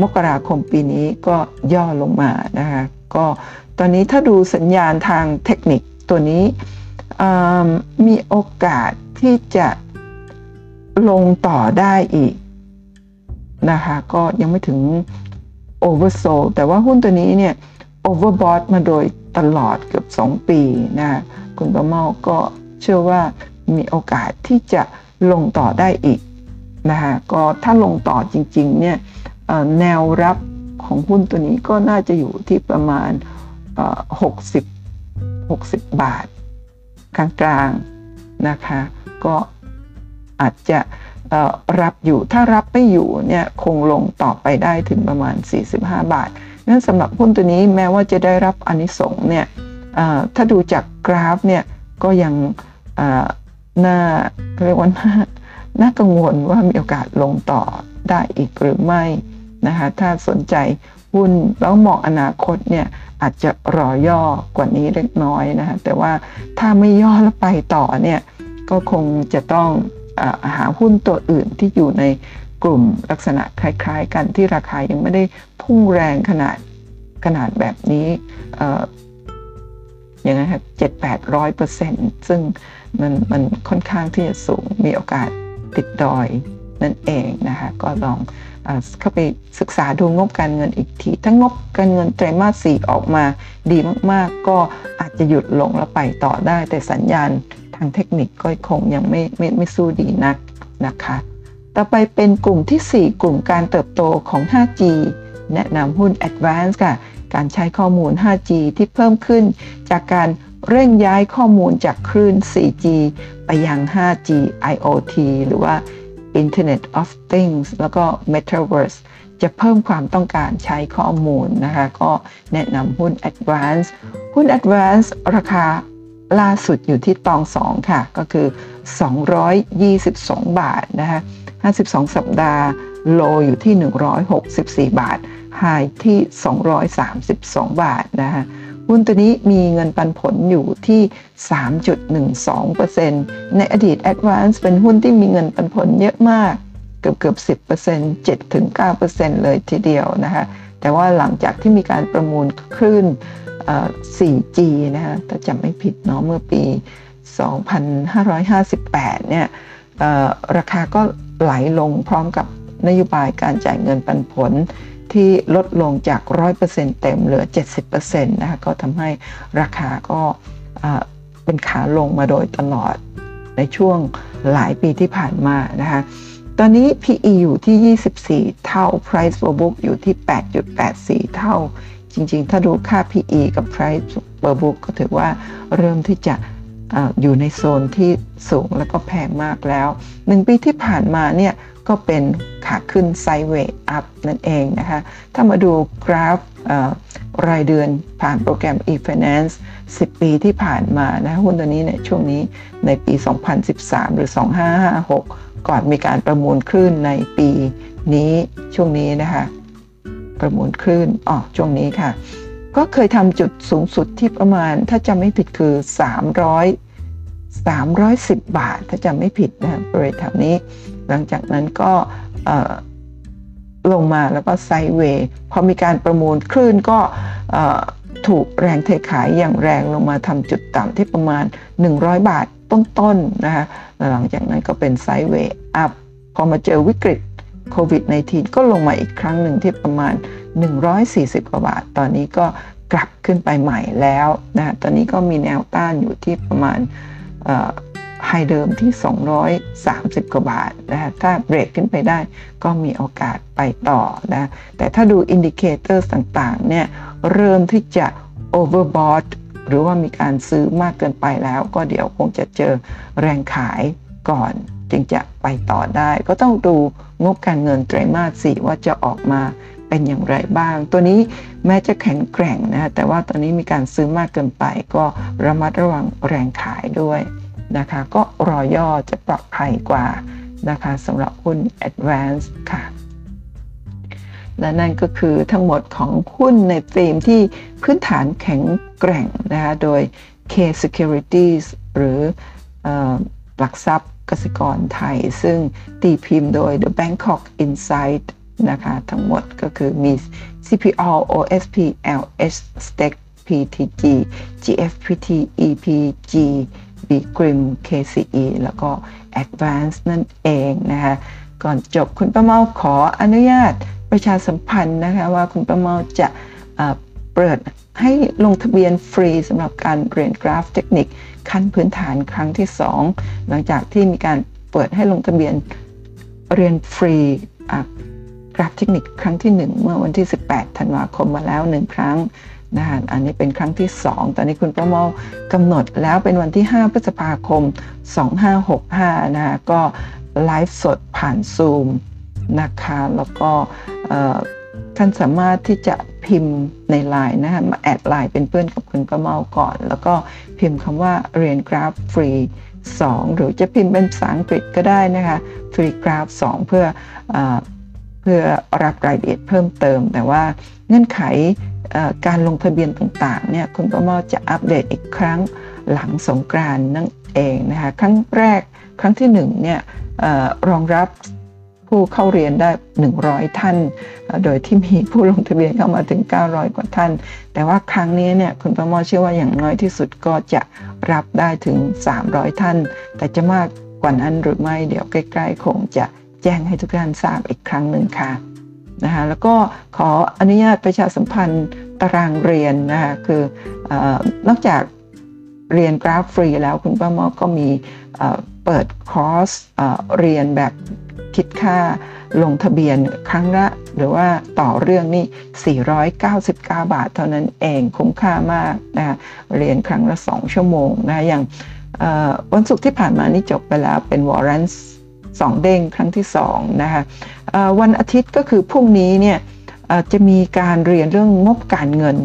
มกราคมปีนี้ก็ย่อลงมานะคะก็ตอนนี้ถ้าดูสัญญาณทางเทคนิคตัวนี้มีโอกาสที่จะลงต่อได้อีกนะคะก็ยังไม่ถึง oversold แต่ว่าหุ้นตัวนี้เนี่ย overbought มาโดยตลอดเกือบ 2 ปีนะ คุณประเมาก็เชื่อว่ามีโอกาสที่จะลงต่อได้อีกนะคะก็ถ้าลงต่อจริงๆเนี่ยแนวรับของหุ้นตัวนี้ก็น่าจะอยู่ที่ประมาณ 60 60 บาท กลางๆนะคะ ก็อาจจะรับอยู่ถ้ารับไม่อยู่เนี่ยคงลงต่อไปได้ถึงประมาณ 45 บาทนั่นสำหรับหุ้นตัวนี้แม้ว่าจะได้รับอนิสงเนี่ย ถ้าดูจากกราฟเนี่ยก็ยังน่าเรียกว่าน่าน่ากังวลว่ามีโอกาสลงต่อได้อีกหรือไม่นะคะถ้าสนใจหุ้นแล้วมองอนาคตเนี่ยอาจจะรอย่อกว่านี้เล็กน้อยนะคะแต่ว่าถ้าไม่ย่อแล้วไปต่อเนี่ยก็คงจะต้องอหาหุ้นตัวอื่นที่อยู่ในกลุ่มลักษณะคล้าย ๆ กันที่ราคายังไม่ได้พุ่งแรงขนาดขนาดแบบนี้ อย่างนั้นครับเจ็ดแปดร้อยเปอร์เซ็นต์ซึ่งมันมันค่อนข้างที่จะสูงมีโอกาสติดดอยนั่นเองนะคะก็ลองเข้าไปศึกษาดูงบการเงินอีกที ถ้างบการเงินไตรมาสสี่ออกมาดีมากๆ ก็อาจจะหยุดลงแล้วไปต่อได้ แต่สัญญาณทางเทคนิคก็คงยังไม่ไม่ไม่สู้ดีนักนะคะ ต่อไปเป็นกลุ่มที่ 4 กลุ่มการเติบโตของ 5G แนะนำหุ้น Advance ค่ะ การใช้ข้อมูล 5G ที่เพิ่มขึ้น จากการเร่งย้ายข้อมูลจากคลื่น 4G ไปยัง 5G IoT หรือว่า Internet of Things แล้วก็ Metaverse จะเพิ่มความต้องการใช้ข้อมูลนะคะ ก็แนะนำหุ้น Advance หุ้น Advance ราคาล่าสุดอยู่ที่ตองสองค่ะ ก็คือ 222 บาทนะคะ 52 สัปดาห์ โลอยู่ที่ 164 บาท ไฮที่ 232 บาทนะคะหุ้นตัวนี้มีเงินปันผลอยู่ที่ 3.12%ในอดีต Advance เป็นหุ้นที่มีเงินปันผลเยอะมาก เกือบเกือบ10% 7-9%เลยทีเดียวนะคะ แต่ว่าหลังจากที่มีการประมูลคลื่น 4G นะคะถ้าจำไม่ผิดเนาะเมื่อปี 2558 เนี่ยราคาก็ไหลลงพร้อมกับนโยบายการจ่ายเงินปันผล ที่ลดลงจาก 100%เต็มเหลือ 70%นะคะก็ทำให้ราคาก็เป็นขาลงมาโดยตลอดในช่วงหลายปีที่ผ่านมานะคะตอนนี้ PE อยู่ที่ 24 เท่า Price per book อยู่ที่ 8.84 เท่า จริงๆ ถ้าดูค่า PE กับ Price per book ก็ถือว่าเริ่มที่จะออยู่ในโซนที่สูงแล้วก็แพงมากแล้วหนึ่งปีที่ผ่านมาเนี่ย ก็เป็นขาขึ้นไซด์เวย์อัพนั่นเองนะคะ ถ้ามาดูกราฟรายเดือนผ่านโปรแกรม e-finance 10 ปีที่ผ่านมานะหุ้นตัวนี้ในช่วงนี้ในปี 2013 หรือ 2556 ก่อนมีการประมูลคลื่นในปีนี้ช่วงนี้นะคะ ประมูลคลื่นอ๋อช่วงนี้ค่ะ ก็เคยทำจุดสูงสุดที่ประมาณถ้าจำไม่ผิดคือ 300 310 บาท ถ้าจำไม่ผิดนะบริเวณแถวนี้ หลังจากนั้นก็ลงมาแล้วก็ไซเวย์พอมีการประมูลคลื่นก็ถูกแรงเทขายอย่างแรงลงมาทำจุดต่ำที่ประมาณ 100 บาทต้นๆนะคะหลังจากนั้นก็เป็น sideway up พอมาเจอวิกฤตโควิด -19 ก็ลงมาอีกครั้งหนึ่งที่ประมาณ 140 กว่าบาท ตอนนี้ก็กลับขึ้นไปใหม่แล้วนะตอนนี้ก็มีแนวต้านอยู่ที่ประมาณ high เดิมที่ 230 กว่าบาทนะถ้าเบรกขึ้นไปได้ก็มีโอกาสไปต่อนะแต่ถ้าดู indicator ต่างๆเนี่ยเริ่มที่จะโอเวอร์บอทหรือว่ามีการซื้อมากเกินไปแล้ว ก็เดี๋ยวคงจะเจอแรงขายก่อน จึงจะไปต่อได้ ก็ต้องดูงบการเงินไตรมาสสี่ว่าจะออกมาเป็นอย่างไรบ้าง ตัวนี้แม้จะแข็งแกร่งนะแต่ว่าตอนนี้มีการซื้อมากเกินไป ก็ระมัดระวังแรงขายด้วย นะคะ ก็รอย่อจะปลอดภัยกว่านะคะสำหรับหุ้น Advance ค่ะ และนั่นก็คือทั้งหมดของหุ้นในธีมที่พื้นฐานแข็งแกร่งนะคะโดย K Securities หรือหลักทรัพย์กสิกรไทย ซึ่งตีพิมพ์โดย The Bangkok Insight นะคะทั้งหมดก็คือมี CPO OSP LH Stake PTG GFPT EPG b g r i m KCE แล้วก็ Advance นั่นเองนะคะก่อนจบคุณประเมาขออนุญาตประชาสัมพันธ์นะคะว่าคุณประเมาจะเปิดให้ลงทะเบียนฟรีสำหรับการเรียนกราฟเทคนิคขั้นพื้นฐานครั้งที่ 2 หลังจากที่มีการเปิดให้ลงทะเบียนเรียนฟรีกราฟเทคนิคครั้งที่ 1 เมื่อวันที่ 18 ธันวาคมมาแล้ว 1 ครั้ง นะอันนี้เป็นครั้งที่ 2 ตอนนี้คุณประเมากำหนดแล้วเป็นวันที่ 5 พฤษภาคม 2565 นะคะก็ไลฟ์สดผ่านซูมนะคะแล้วก็ท่านสามารถที่จะพิมพ์ในไลน์นะคะมา add ไลน์เป็นเพื่อนกับคุณป้าเมาก่อน แล้วก็พิมพ์คำว่าเรียนกราฟฟรี 2 หรือจะพิมพ์เป็นภาษาอังกฤษก็ได้นะคะ free graph 2 เพื่อ เพื่อรับรายละเอียดเพิ่มเติม แต่ว่าเงื่อนไขการลงทะเบียนต่างๆเนี่ยคุณป้าเมาจะอัปเดตอีกครั้งหลังสงกรานนั่นเองนะคะครั้งแรกครั้งที่1เนี่ยรองรับผู้เข้าเรียนได้ 100 ท่าน โดยที่มีผู้ลงทะเบียนเข้ามาถึง 900 กว่าท่าน แต่ว่าครั้งนี้เนี่ยคุณประมอเชื่อว่าอย่างน้อยที่สุดก็จะรับได้ถึง 300 ท่าน แต่จะมากกว่านั้นหรือไม่เดี๋ยวใกล้ๆคงจะ แจ้งให้ทุกท่านทราบอีกครั้งหนึ่งค่ะนะคะแล้วก็ขออนุญาตประชาสัมพันธ์ตารางเรียนนะคะคือนอกจากเรียนกราฟฟรีแล้วคุณป้าเมาก็มีเปิดคอร์สเรียนแบบคิดค่าลงทะเบียนครั้งละ หรือว่าต่อเรื่องเนี่ย 499 บาท เท่านั้นเองคุ้มค่ามากนะเรียนครั้งละ 2 ชั่วโมงนะอย่างวันศุกร์ที่ผ่านมานี่จบไปแล้วเป็น warrant สองเด้งครั้งที่2นะคะวันอาทิตย์ก็คือพรุ่งนี้เนี่ยจะมีการเรียนเรื่องงบการเงิน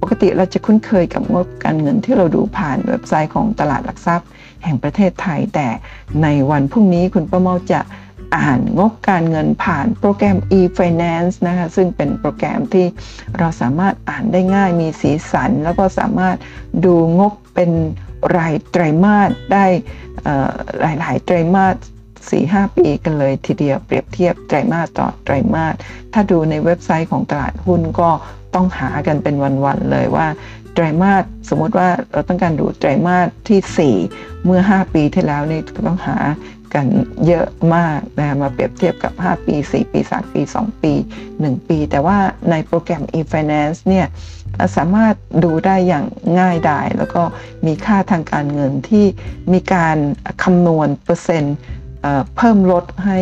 ปกติเราจะคุ้นเคยกับงบการเงินที่เราดูผ่านเว็บไซต์ของตลาดหลักทรัพย์ แห่งประเทศไทย แต่ในวันพรุ่งนี้คุณประเมาจะอ่านงบการเงินผ่านโปรแกรม e-finance นะคะซึ่งเป็นโปรแกรมที่เราสามารถอ่านได้ง่ายมีสีสัน แล้วก็สามารถดูงบเป็นรายไตรมาสได้หลายๆไตรมาส 4-5 ปีกันเลยทีเดียวเปรียบเทียบไตรมาสต่อไตรมาสถ้าดูในเว็บไซต์ของตลาดหุ้นก็ต้องหากันเป็นวันๆเลยว่าไตรมาสสมมติว่าเราต้องการดูไตรมาสที่ 4 เมื่อ 5 ปีที่แล้วนี่ต้องหากันเยอะมากนะมาเปรียบเทียบกับ 5 ปี 4 ปี 3 ปี 2 ปี 1 ปี แต่ว่าในโปรแกรม e-finance เนี่ยสามารถดูได้อย่างง่ายดาย แล้วก็มีค่าทางการเงินที่มีการคำนวณเปอร์เซ็นต์ เพิ่มลดให้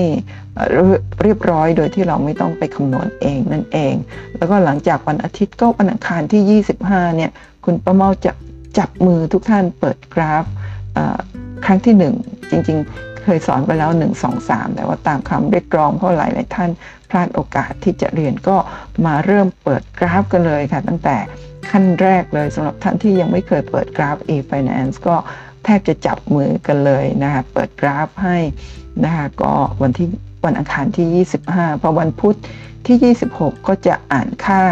เรียบร้อยโดยที่เราไม่ต้องไปคำนวณเองนั่นเอง แล้วก็หลังจากวันอาทิตย์ก็วันอังคารที่ 25 เนี่ย คุณประเมาจะจับมือทุกท่านเปิดกราฟครั้งที่ 1 จริงๆ เคยสอนไปแล้ว 1 2 3 แต่ว่าตามคำเรียกร้องเพราะหลายหลายท่านพลาดโอกาสที่จะเรียนก็มาเริ่มเปิดกราฟกันเลยค่ะ ตั้งแต่ขั้นแรกเลยสำหรับท่านที่ยังไม่เคยเปิดกราฟ e-finance ก็ แทบจะจับมือกันเลยนะคะเปิดกราฟให้นะคะก็วันที่วันอังคารที่ 25 พอวันพุธที่ 26 ก็จะอ่านค่า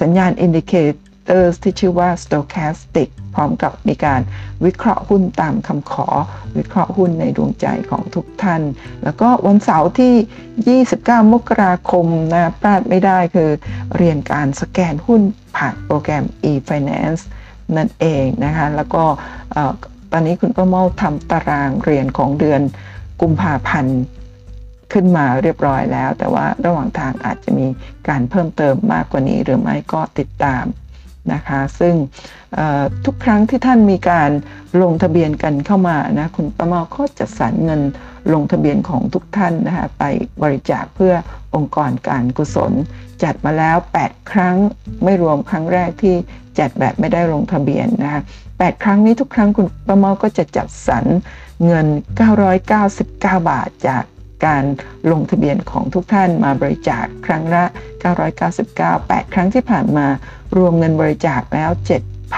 สัญญาณ indicators ที่ชื่อว่า stochastic พร้อมกับมีการวิเคราะห์หุ้นตามคำขอ วิเคราะห์หุ้นในดวงใจของทุกท่าน แล้วก็วันเสาร์ที่ 29 มกราคมนะพลาดไม่ได้คือเรียนการสแกนหุ้นผ่านโปรแกรม e-finance นั่นเองนะคะ แล้วก็ อนนี้คุณป้าเมาทำตารางเรียนของเดือนกุมภาพันธ์ขึ้นมาเรียบร้อยแล้ว แต่ว่าระหว่างทางอาจจะมีการเพิ่มเติมมากกว่านี้ หรือไม่ก็ติดตามนะคะ ซึ่งทุกครั้งที่ท่านมีการลงทะเบียนกันเข้ามานะคุณประมาก็จะสรรเงินลงทะเบียนของทุกท่านนะคะไปบริจาคเพื่อองค์กรการกุศล จัดมาแล้ว 8 ครั้งไม่รวมครั้งแรกที่ จัดแบบไม่ได้ลงทะเบียนนะคะ8ครั้งนี้ทุกครั้งคุณประมาก็จะจัดสรรเงิน 999 บาทจากการลงทะเบียนของทุกท่านมาบริจาคครั้งละ 999 8 ครั้งที่ผ่านมารวมเงินบริจาคแล้ว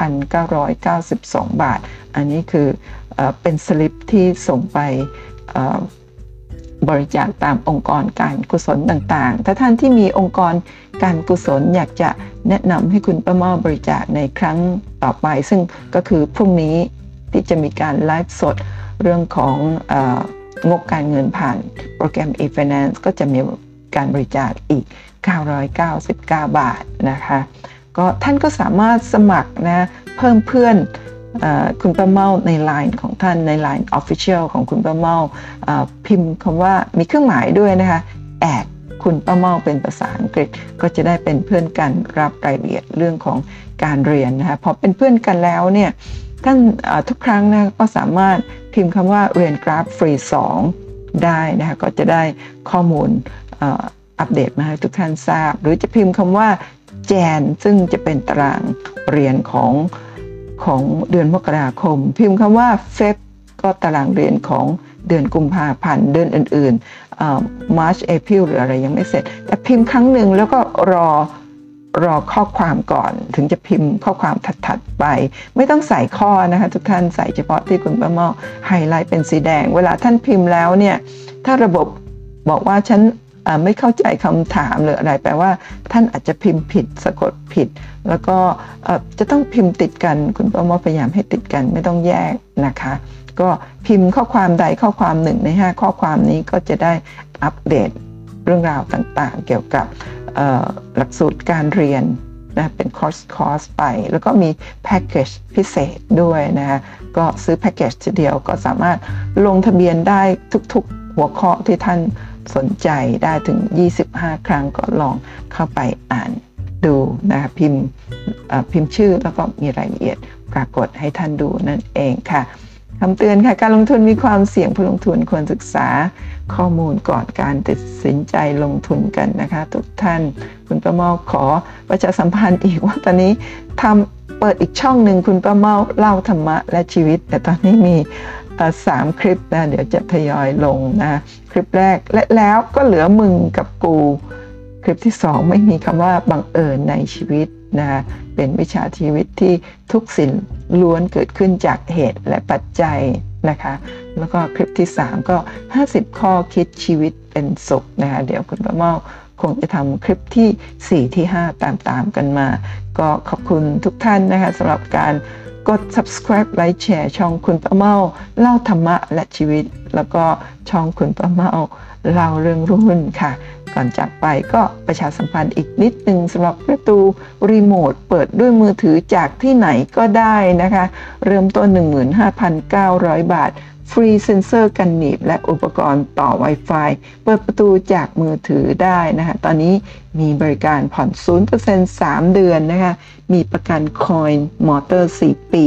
7,992 บาท อันนี้คือเป็นสลิปที่ส่งไป บริจาคตามองค์กรการกุศลต่างๆ ถ้าท่านที่มีองค์กรการกุศลอยากจะแนะนำให้คุณประมอบริจาคในครั้งต่อไป ซึ่งก็คือพรุ่งนี้ที่จะมีการไลฟ์สดเรื่องของงบการเงินผ่านโปรแกรม e-finance ก็จะมีการบริจาคอีก 999 บาทนะคะ ก็ท่านก็สามารถสมัครนะเพิ่มเพื่อน คุณป้าเมาใน Line ของท่านใน Line Official ของคุณป้าเมาพิมพ์คำว่ามีเครื่องหมายด้วยนะคะแอดคุณป้าเมาเป็นภาษาอังกฤษก็จะได้เป็นเพื่อนกันรับรายละเอียดเรื่องของการเรียนนะคะพอเป็นเพื่อนกันแล้วเนี่ยท่านทุกครั้งนะก็สามารถพิมพ์คำว่าเรียนกราฟฟรี2ได้นะคะก็จะได้ข้อมูลอัปเดตมาให้ทุกท่านทราบ หรือจะพิมพ์คำว่า Jan ซึ่งจะเป็นตารางเรียนของ ของเดือนมกราคม พิมพ์คำว่า Feb ก็ตารางเรียนของเดือนกุมภาพันธ์เดือนอื่นๆ March April หรืออะไรยังไม่เสร็จ แต่พิมพ์ครั้งหนึ่งแล้วก็รอรอข้อความก่อน ถึงจะพิมพ์ข้อความถัดๆไป ไม่ต้องใส่ข้อนะคะทุกท่านใส่เฉพาะที่คุณป้าเมาไฮไลท์เป็นสีแดง เวลาท่านพิมพ์แล้วเนี่ย ถ้าระบบบอกว่าฉัน ไม่เข้าใจคำถามหรืออะไรแปลว่า ท่านอาจจะพิมพ์ผิดสะกดผิด แล้วก็จะต้องพิมพ์ติดกันคุณป้าเมาพยายามให้ติดกันไม่ต้องแยกนะคะ ก็พิมพ์ข้อความใดข้อความหนึ่งใน 5 ข้อความนี้ก็จะได้อัปเดตเรื่องราวต่างๆ เกี่ยวกับหลักสูตรการเรียนนะเป็นคอร์สคอร์สไป แล้วก็มีแพ็กเกจพิเศษด้วยนะฮะก็ซื้อแพ็กเกจทีเดียวก็สามารถลงทะเบียนได้ทุกๆหัวข้อที่ท่าน สนใจได้ถึง 25 ครั้งก็ลองเข้าไปอ่านดูนะคะพิมพ์พิมพ์ชื่อแล้วก็มีรายละเอียดปรากฏให้ท่านดูนั่นเองค่ะคำเตือนค่ะ การลงทุนมีความเสี่ยงผู้ลงทุนควรศึกษาข้อมูลก่อนการตัดสินใจลงทุนกันนะคะ ทุกท่าน คุณประเมาขอประชาสัมพันธ์อีกว่าตอนนี้ทำเปิดอีกช่องหนึ่งคุณประเมาเล่าธรรมะและชีวิต แต่ตอนนี้มี สามคลิปนะเดี๋ยวจะทยอยลงนะคลิปแรกและแล้วก็เหลือมึงกับกู คลิปที่สองไม่มีคำว่าบังเอิญในชีวิตนะเป็นวิชาชีวิตที่ทุกสิ่งล้วนเกิดขึ้นจากเหตุและปัจจัยนะคะแล้วก็คลิปที่ 3 ก็ 50 ข้อคิดชีวิตเป็นสุขนะคะเดี๋ยวคุณประเมาคงจะทำคลิปที่ 4 ที่ 5 ตามๆกันมา ก็ขอบคุณทุกท่านนะคะสำหรับการ กด subscribe ไลค์แชร์ช่องคุณป้าเมาเล่าธรรมะและชีวิต แล้วก็ช่องคุณป้าเมาเล่าเรื่องรุ่นค่ะ ก่อนจากไปก็ประชาสัมพันธ์อีกนิดนึงสำหรับประตูรีโมทเปิดด้วยมือถือจากที่ไหนก็ได้นะคะ เริ่มต้น 15,900 บาท ฟรีเซนเซอร์กันหนีบและอุปกรณ์ต่อ Wi-Fi เปิดประตูจากมือถือได้นะคะ ตอนนี้มีบริการผ่อน 0% 3 เดือนนะคะ มีประกัน coil motor 4 ปี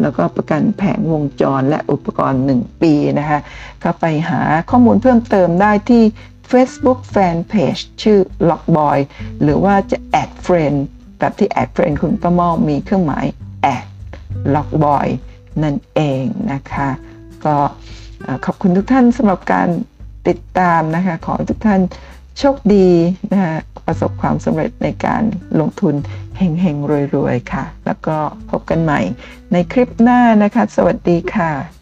แล้วก็ประกันแผงวงจรและอุปกรณ์ 1 ปีนะคะ ก็ไปหาข้อมูลเพิ่มเติมได้ที่ Facebook Fanpage ชื่อ Lockboy หรือว่าจะ add friendแบบที่แอดเฟรนคุณป้าม่อมีเครื่องหมายแอด Lockboy นั่นเองนะคะ ก็ขอบคุณทุกท่านสำหรับการติดตามนะคะ ขอให้ทุกท่านโชคดีนะคะประสบความสำเร็จในการลงทุนเฮงๆรวยๆค่ะ แล้วก็พบกันใหม่ในคลิปหน้านะคะ สวัสดีค่ะ